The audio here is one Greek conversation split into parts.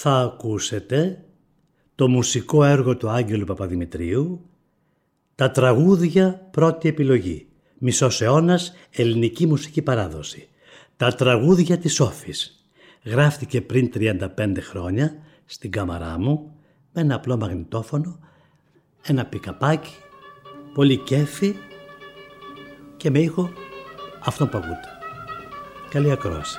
θα ακούσετε το μουσικό έργο του Άγγελου Παπαδημητρίου «Τα τραγούδια πρώτη επιλογή» μισός αιώνας ελληνική μουσική παράδοση. «Τα τραγούδια της Όφης» γράφτηκε πριν 35 χρόνια στην κάμαρά μου με ένα απλό μαγνητόφωνο, ένα πικαπάκι, πολύ κέφι και με ήχο αυτό που ακούτε. Καλή ακρόαση.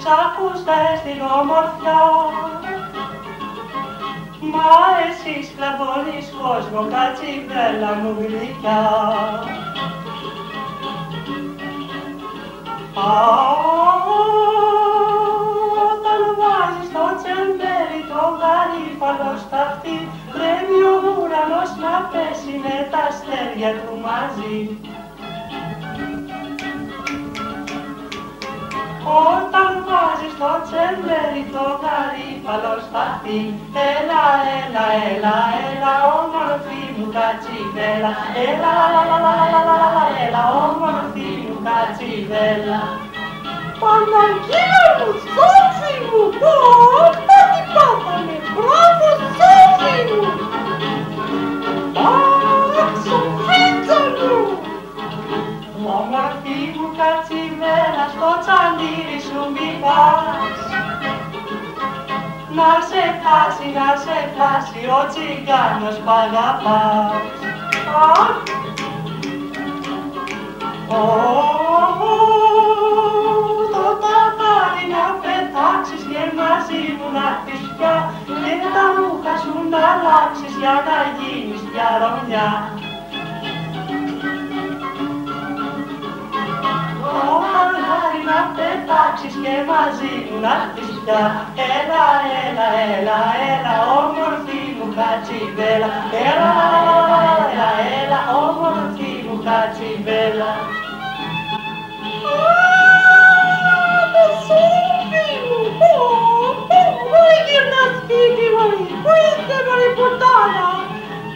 Ξακούστε στην ομορφιά. Μα εσύ σκλαβώνεις κόσμο, κατσιβέλα μου γλυκιά. Όταν βάζεις το τσεμπέρι το γαρίφαλο στα αυτή, πρέπει ο ουρανός να πέσει με τα αστέρια του μαζί. Όταν βάζεις το τσεμπέρι το γαρίφαλο σπαθί Έλα, έλα, έλα, έλα, όμορφη μου κατσιβέλα Έλα, έλα, έλα, όμορφη μου κατσιβέλα Παναγία μου, Σόφι μου, πω, τι πάθαμε, μπράβο Σόφι μου. Αχ, Σοφίτσα μου. Όμορφη μου κατσιβέλα στο τσαντήρι σου μη πας Να σε χάσει, να σε χάσει ο τσιγκάνος που αγαπάς Το ταπάρι να πετάξεις και μαζί μου να έρθεις πια Και τα ρούχα σου να αλλάξεις για να γίνεις πια ρομιά Ωχαλάρι να πετάξεις και μαζί μου να έρθεις πια Έλα, έλα, έλα, έλα, όμορφη μου κατσιβέλα Έλα, έλα, έλα, όμορφη μου κατσιβέλα Πού γυρνάς σπίτι μωρή, πού είστε μωρή πουτάνα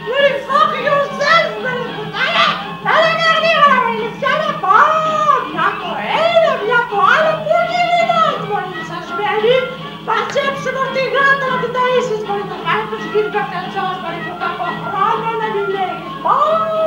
Μωρή fuck yourself μωρή πουτάνα Έλα μια γρήγορα μωρή λυσιάνα πάω! Μια το ένα, μια το άλλο, πού γυρνάς μωρή σας μένει Πασέψου μου τη γάτα να την ταΐσεις. Μωρή Το κάνεις που σου γίνει καρτελτσός μωρή που κακό χρόνο να μην λέγεις. Πάω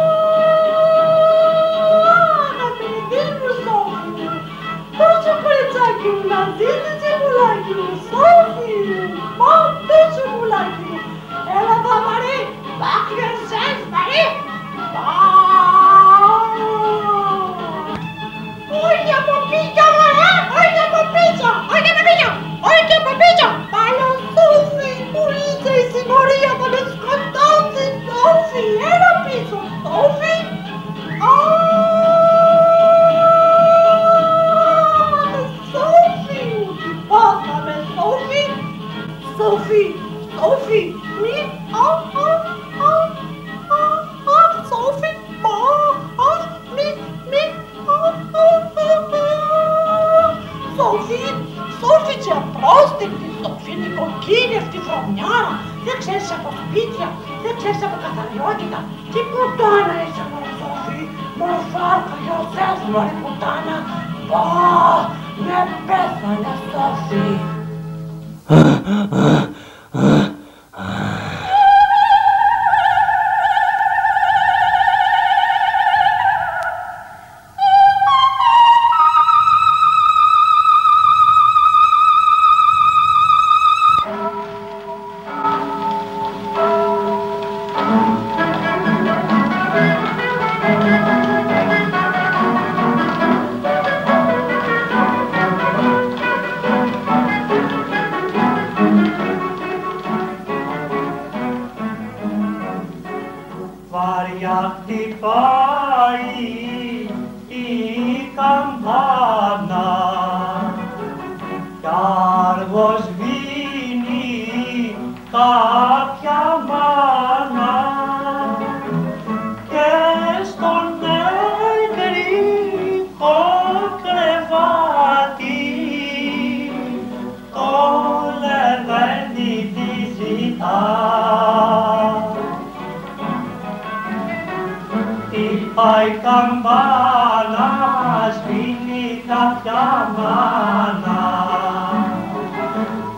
Σόφι, Σόφι, μη, α, α, α, α, α, Σόφι, α, α, μη, μη, α, α, α, α. Σόφι, Σόφι, τι απρόσδεκτη, Σόφι, είναι κοκκίνη αυτή η βρωμιάρα. Δεν ξέρεις από σπίτια, δεν ξέρεις από καθαριότητα. Τι πουτάνα είσαι, μωρέ, Σόφι. Μωρέ, φάρκα, γιορτές, μωρέ, πουτάνα. Πω, με πέθανε, Σόφι. Ah, ah. Πάει καμπάνα, σβήνει κάποια μάνα.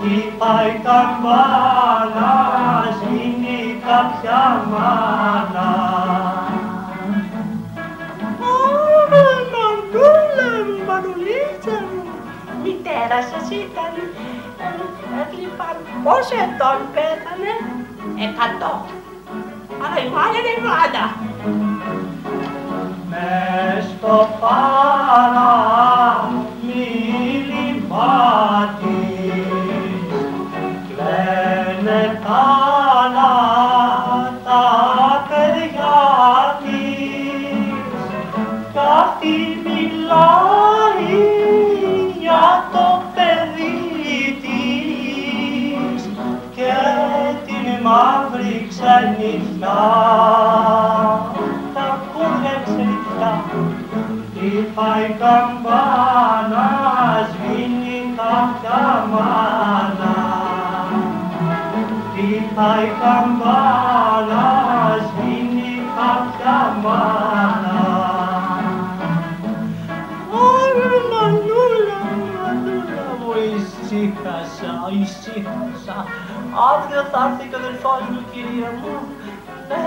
Τι πάει καμπάνα, σβήνει κάποια μάνα. Ωρε, μανούλα μου, μανουλίτσα μου. Μητέρα σας ήταν. ε, ε, Λοιπόν, πόσο ετών πέθανε; Εκατό. Αλλά η μάνα είναι η μάνα. Μες στο παραμίλημά της κλαίνε τα τα καμπάνα σβήνει κάποια μάνα Ωρε, μανούλα μου, μανούλα μου, ησύχασα, ησύχασα. Αύριο θα έρθει και ο αδελφός μου, κυρία μου. Ναι.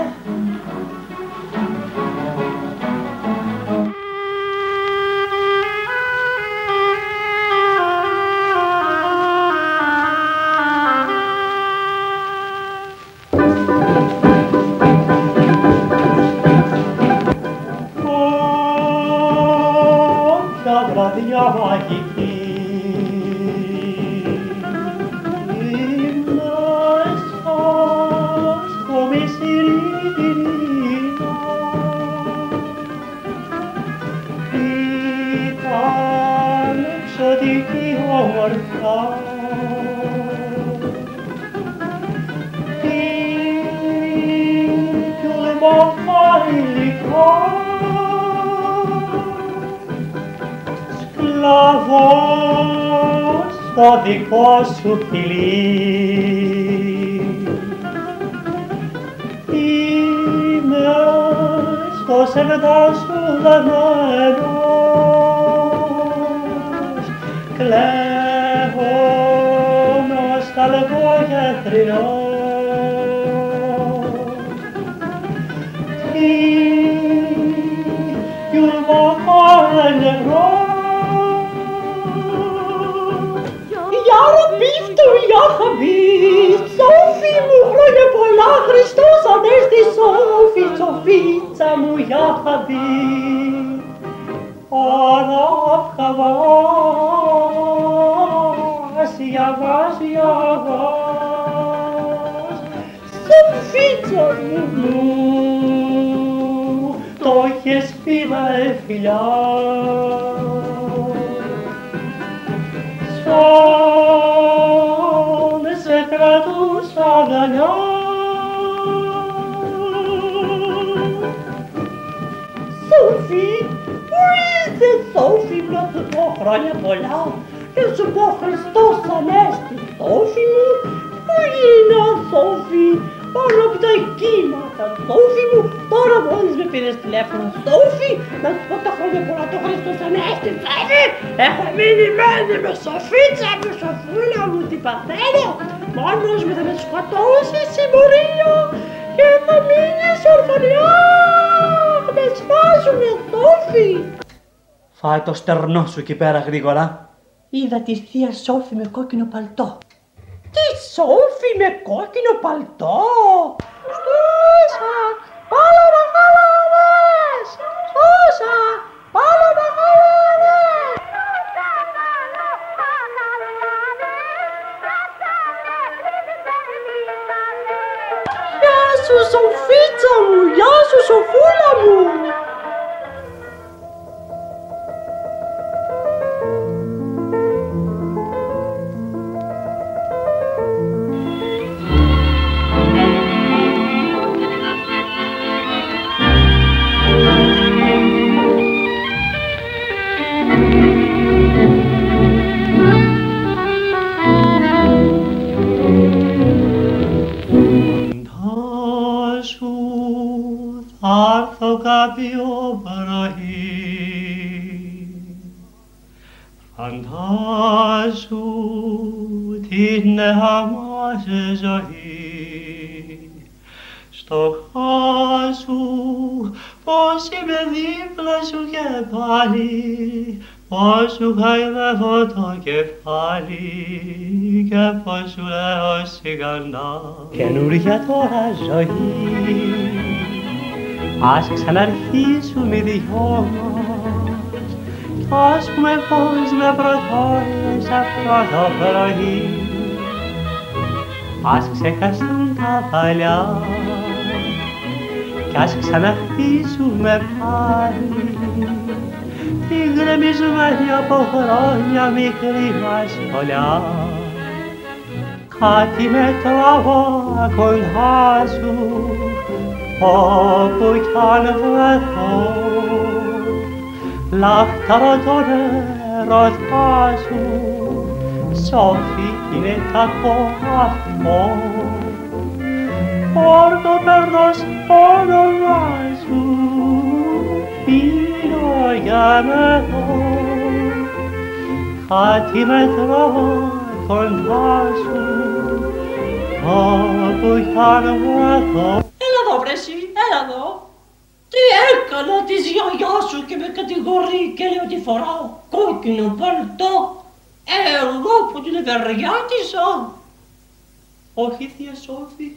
Βραδιά μαγική. Μέσα στο σκλαβός στο δικό σου φιλί. Είμαι στο σερδά σου δεμένος, κλαίω νοσταλγόγεθρινός. Τι ραπίφτου, για χαβί, Σόφι μου, χρόνια πολλά, Χριστός Ανέστη, Σόφι, είναι ο Σόφι, πάνω από τα κύματα, Σόφι μου, τώρα μόλις με πήρες τηλέφωνο, Σόφι, να σου πω τα χρόνια πολλά το Χριστός Ανέστη, Σόφι, έχω μείνει μένη με Σοφίτσα μου, Σοφούλα μου, τι παθαίνω, μόνος μου θα με σκοτώσει συμμορία και θα μείνεις ορφανιά, με σπάζουνε, Σόφι. Φάει το στερνό σου εκεί πέρα γρήγορα. Είδα τη θεία Σόφη με κόκκινο παλτό. Τι Σόφη με κόκκινο παλτό! Στούσα, πάλα να χαλάρες! Στούσα, πάλα να χαλάρες! Γεια σου Σοφίτσα μου, γεια σου Σοφούλα μου! Στο χάσου πως είμαι δίπλα σου και πάλι πως σου χαϊδεύω το κεφάλι και πως σου λέω σιγανά. Καινούρια τώρα ζωή ας ξαναρχίσουμε οι δυο μας κι ας πούμε πως με πρωτώνεις αυτό το πρωί. Ας ξεχαστούν τα παλιά κι ας ξαναχτίσουμε πάλι τη γκρεμισμένη από χρόνια μικρή μας φωλιά. Κάτι με τραβά κοντά σου, όπου κι αν βρεθώ, λάχταρο τον έρωτά σου, Σόφι είναι κακό αυτό. Όρκο περνώ όνομά σου, πίνω για να δω, κάτι με τραβά κοντά σου, όπου κι αν βρεθώ. Έλα εδώ βρε εσύ, έλα εδώ. Τι έκανα της γιαγιά σου και με κατηγορεί και λέει ότι φοράω κόκκινο παλτό. Εγώ που την ευεργιάτησα. Όχι θεία Σόφη,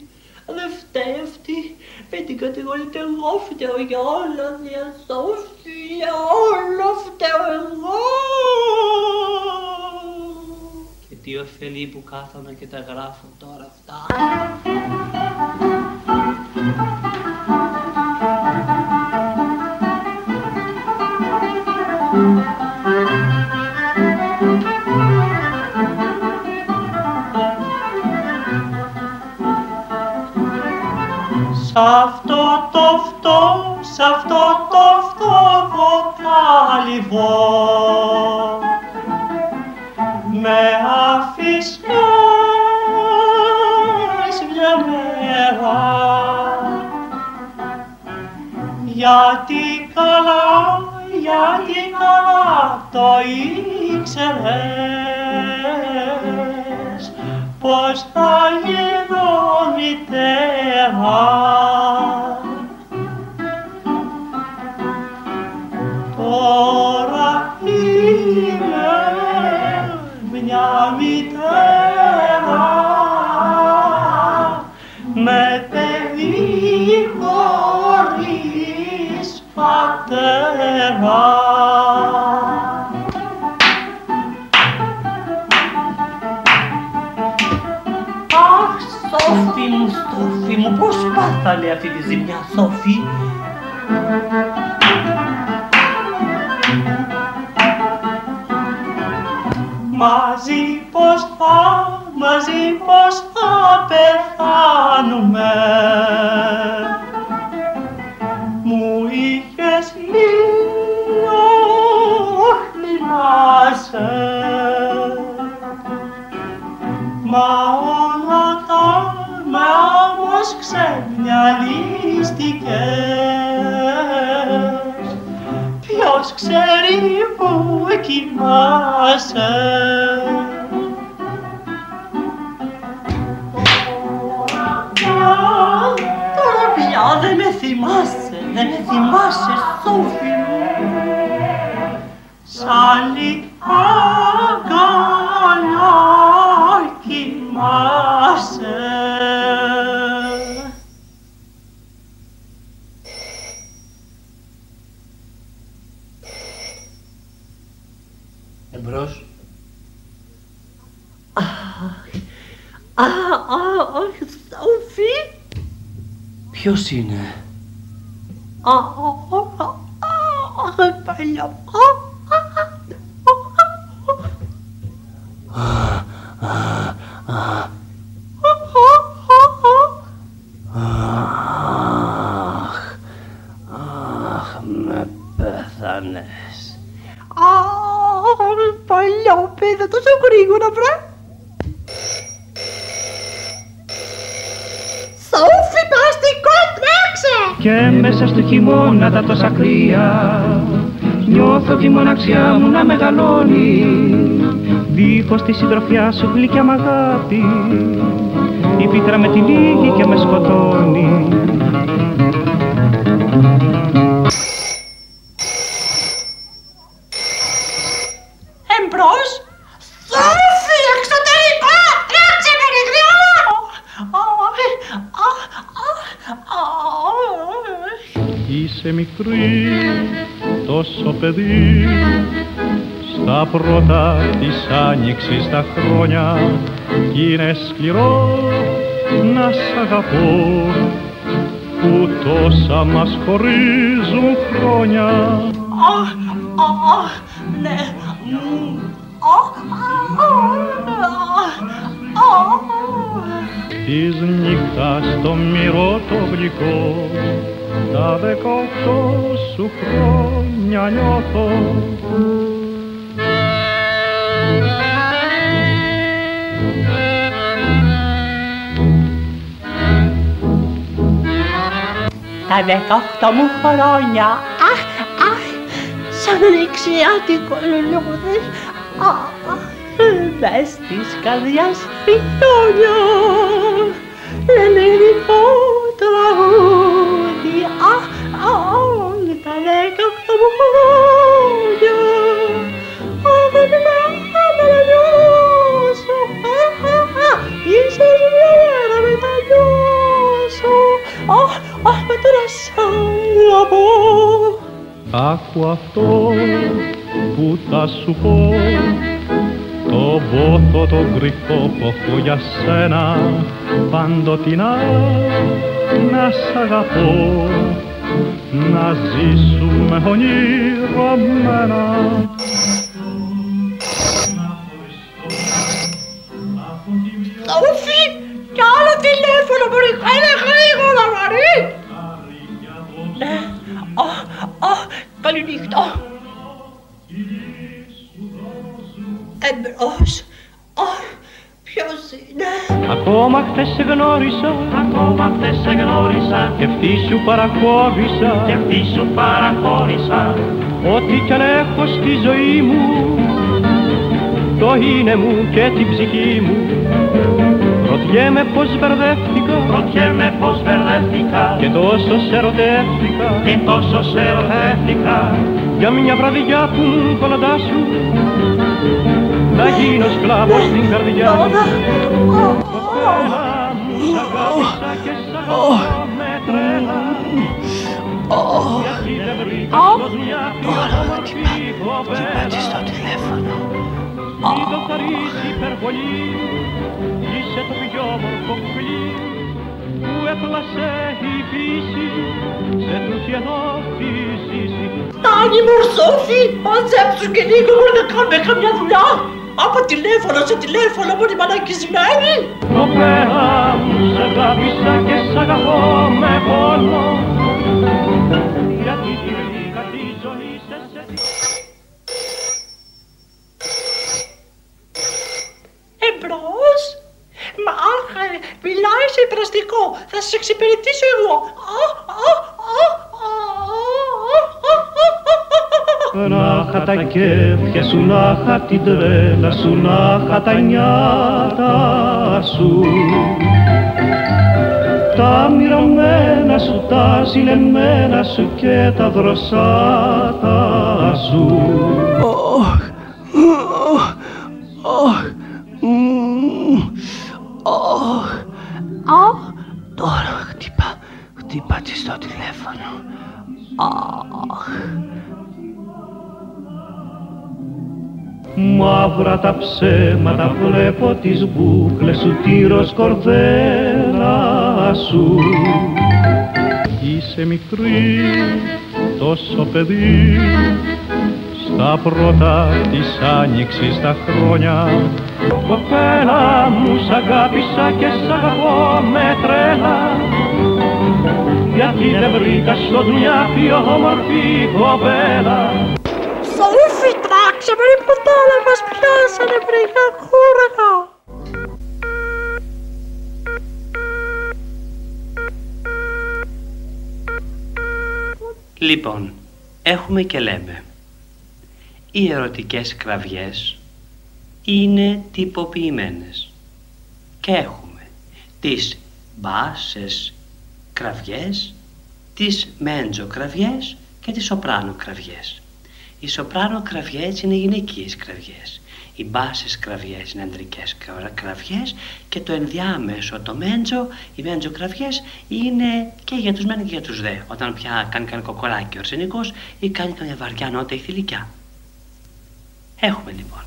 δεν φταίει αυτή. Με την κατηγορείτε εγώ φταίω για όλα θεία Σόφη, για όλα φταίω εγώ. Και τι ωφελεί που κάθομαι και τα γράφω τώρα αυτά. Αυτό το φτώ, σ' αυτό το φτώχο καλυβό με αφήσεις μια μέρα. Γιατί καλά, γιατί καλά το ήξερες πως θα γίνω μητέρα Τώρα είμαι μια μητέρα με παιδί χωρίς πατέρα. Σόφη μου, Σόφη μου, πώς πάθανε αυτή τη ζημιά, Σόφη. Μαζί πως θα, μαζί πως θα πεθάνουμε Μου είχες λίγο θυμάσαι Μα ξεμυαλίστηκες Ποιος ξέρει που κοιμάσαι Τώρα πια δεν με θυμάσαι, δεν με θυμάσαι, Σόφη μου. Σ' άλλη αγκαλιά κοιμάσαι Εμπρός. Αχ, αχ, αχ, Σόφη. Ποιος είναι; Αχ, αχ, αχ, αχ, παλιά. Αχ, αχ, Αχ, με πέθανες. αχ, παλιά παιδά, τόσο γρήγορα, βρε. Σόφη, περαστικό, τρέξε! Και μέσα στο χειμώνα τα τόσα κρύα. Νιώθω τη μοναξιά μου να μεγαλώνει. Δίχως τη συντροφιά σου γλυκιά μ' αγάπη. Η πίκρα με τυλίγει και με σκοτώνει Είσαι μικρή, τόσο παιδί Στα πρώτα της άνοιξης τα χρόνια Κι είναι σκληρό να σ' αγαπώ Που τόσα μας χωρίζουν χρόνια Αχ, αχ, ναι. Μμμ. Αχ, αχ, αχ, Της νύχτας το μυρό το γλυκό Τα δεκαοκτώ σου χρόνια νιώθω. Τα δεκαοχτώ μου χρόνια. Αχ, αχ Σαν δεξιάτικο λουλούδι. Αχ, μες της καρδιάς χιόνια Ελληνικό τραγούδι Αχ, αχ, τα δεκαοχτώ μου χρόνια Αχ, να μετανιώσω Αχ, αχ, αχ, ίσως μια να μετανιώσω Αχ, αχ, με τώρα σ' αγαπώ Άκου αυτό που θα σου πω. Το βόθο το κρυφό που έχω για σένα Παντοτινά να σ' αγαπώ Να ζήσουμε ονειρωμένα Σόφι, κι άλλο τηλέφωνο μπορεί, έλα γρήγορα Μαρή. Ναι, αχ, αχ, καληνύχτα. Εμπρός, αχ, ποιος είναι; Ακόμα χθες σε γνώρισα, ακόμα χθες σε γνώρισα. Και αυτή σου παραχώρησα, και αυτή σου παραχώρησα. Ό,τι κι αν έχω στη ζωή μου Το είναι μου και την ψυχή μου. Ρωτιέμαι πως μπερδεύτηκα, ρωτιέμαι πως μπερδεύτηκα Και τόσο σε ερωτεύτηκα, και τόσο σε ερωτεύτηκα Για μια βραδιά που μου κοντά σου Να γίνω σκλάβος στην καρδιά σου Έλα μου σ' αγάπησα και σ' αγαπώ με τρέλα Γιατί δεν βρήκα στο μια πιο όμορφη κοπέλα στο τηλέφωνο. Μην το χαρίσει υπερβολή Είσαι το πιο όμορφο φιλί Που έπλασε η φύση Σε τούτη εδώ τη ζήση Τάνι μου, Σόφι, μαζέψου και λίγο μπορεί να κάνουμε καμιά δουλειά. Από τηλέφωνο σε τηλέφωνο μπορεί μαλακισμένη. Κοπέλα μου σ' αγάπησα και σ' αγαπώ με πόνο Γιατί τη βρήκα τη ζωή σε σε Εμπρός. Μα αχ, ε, μιλάει σε υπεραστικό. Θα σας εξυπηρετήσω εγώ. Α, α, α, α, α, α, α, α. Να είχα τα κέφια σου, να είχα την τρέλα σου, να είχα τα νιάτα σου. Τα μυρωμένα σου, τα ζηλεμένα σου και τα δροσάτα σου. Α, τώρα χτυπά, χτυπάτε στο τηλέφωνο. Αχ, Μαύρα τα ψέματα βλέπω τις μπούκλες σου τη ροσκορδέλα σου. Είσαι μικρή, τόσο παιδί Στα πρώτα της άνοιξης τα χρόνια. Κοπέλα μου σ' αγάπησα και σ' αγαπώ με τρέλα. Γιατί δεν βρήκα στο δουλειά πιο όμορφη κοπέλα. Σόφι, τράξε με τίποτα να μας πιάσανε βρήκα κούρακα. Λοιπόν, έχουμε και λέμε. οι ερωτικές κραυγές είναι τυποποιημένες και έχουμε τις μπάσες κραυγές, τις μέντζο κραυγές και τις σοπράνο κραυγές. Οι σοπράνο κραυγές είναι γυναικείες κραυγές. Οι μπάσες κραυγές είναι ανδρικές κραυγές και το ενδιάμεσο, το μέντζο, οι μέντζο κραυγές είναι και για τους μεν και για τους δε. Όταν πια κάνει κάνει κοκοράκι ο αρσενικός ή κάνει καμιά βαριά νότα ή θηλυκιά. Έχουμε λοιπόν.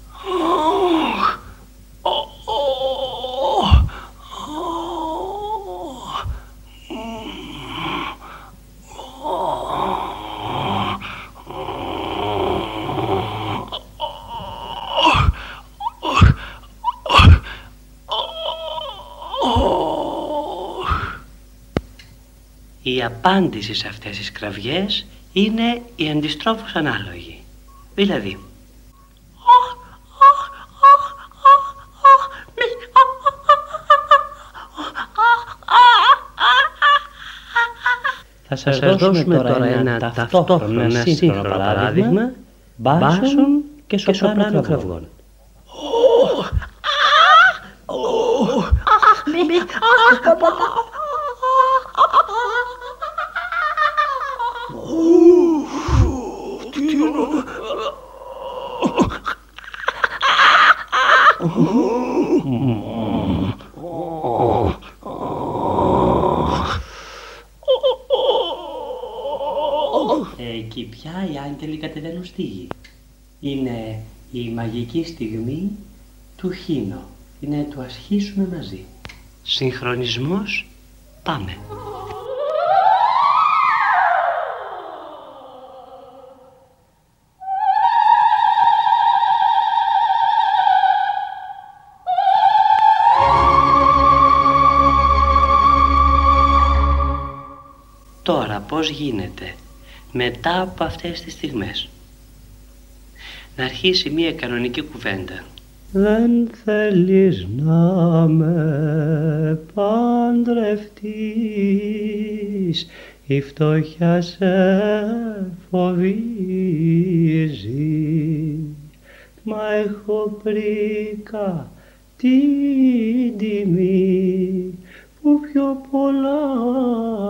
Η απάντηση σε αυτές τις κραυγές είναι η αντιστρόφως ανάλογη. Δηλαδή, Θα σας δώσουμε τώρα ένα ταυτόχρονο σύγχρονο παράδειγμα μπάσων και σοπράνο κραυγών. Εκεί πια οι άγγελοι κατεβαίνουν στη γη. Είναι η μαγική στιγμή του χίνο. Είναι του ασχίσουμε μαζί. Συγχρονισμός, πάμε. Γίνεται μετά από αυτές τις στιγμές. Να αρχίσει μια κανονική κουβέντα. Δεν θέλεις να με παντρευτείς. Η φτώχεια σε φοβίζει. Μα έχω πρίκα την τιμή που πιο πολλά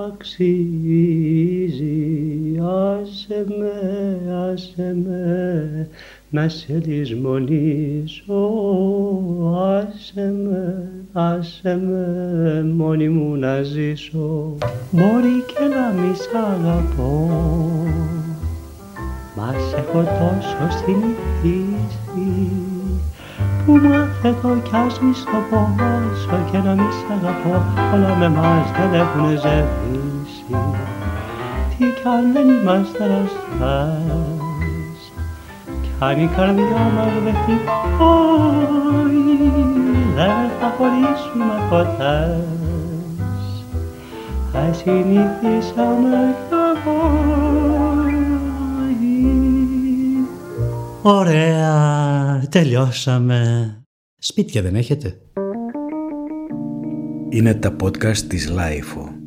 αξίζει. Άσε με, άσε με να σε λησμονήσω άσε με, άσε με μόνη μου να ζήσω. Μπορεί και να μη σ' αγαπώ. Μα σε έχω τόσο συνηθίσει που μάθε το κι ας μη στο πω όσο και να μη σ' αγαπώ όλα με μας δεν έχουν ζεύγηση τι κι αν δεν είμαστε ραστάς κι αν η καρδιά μας δεν χτυπάει δεν θα χωρίσουμε ποτέ θα συνηθίσαμε Ωραία, τελειώσαμε. Σπίτια δεν έχετε; Είναι τα podcast της LiFO.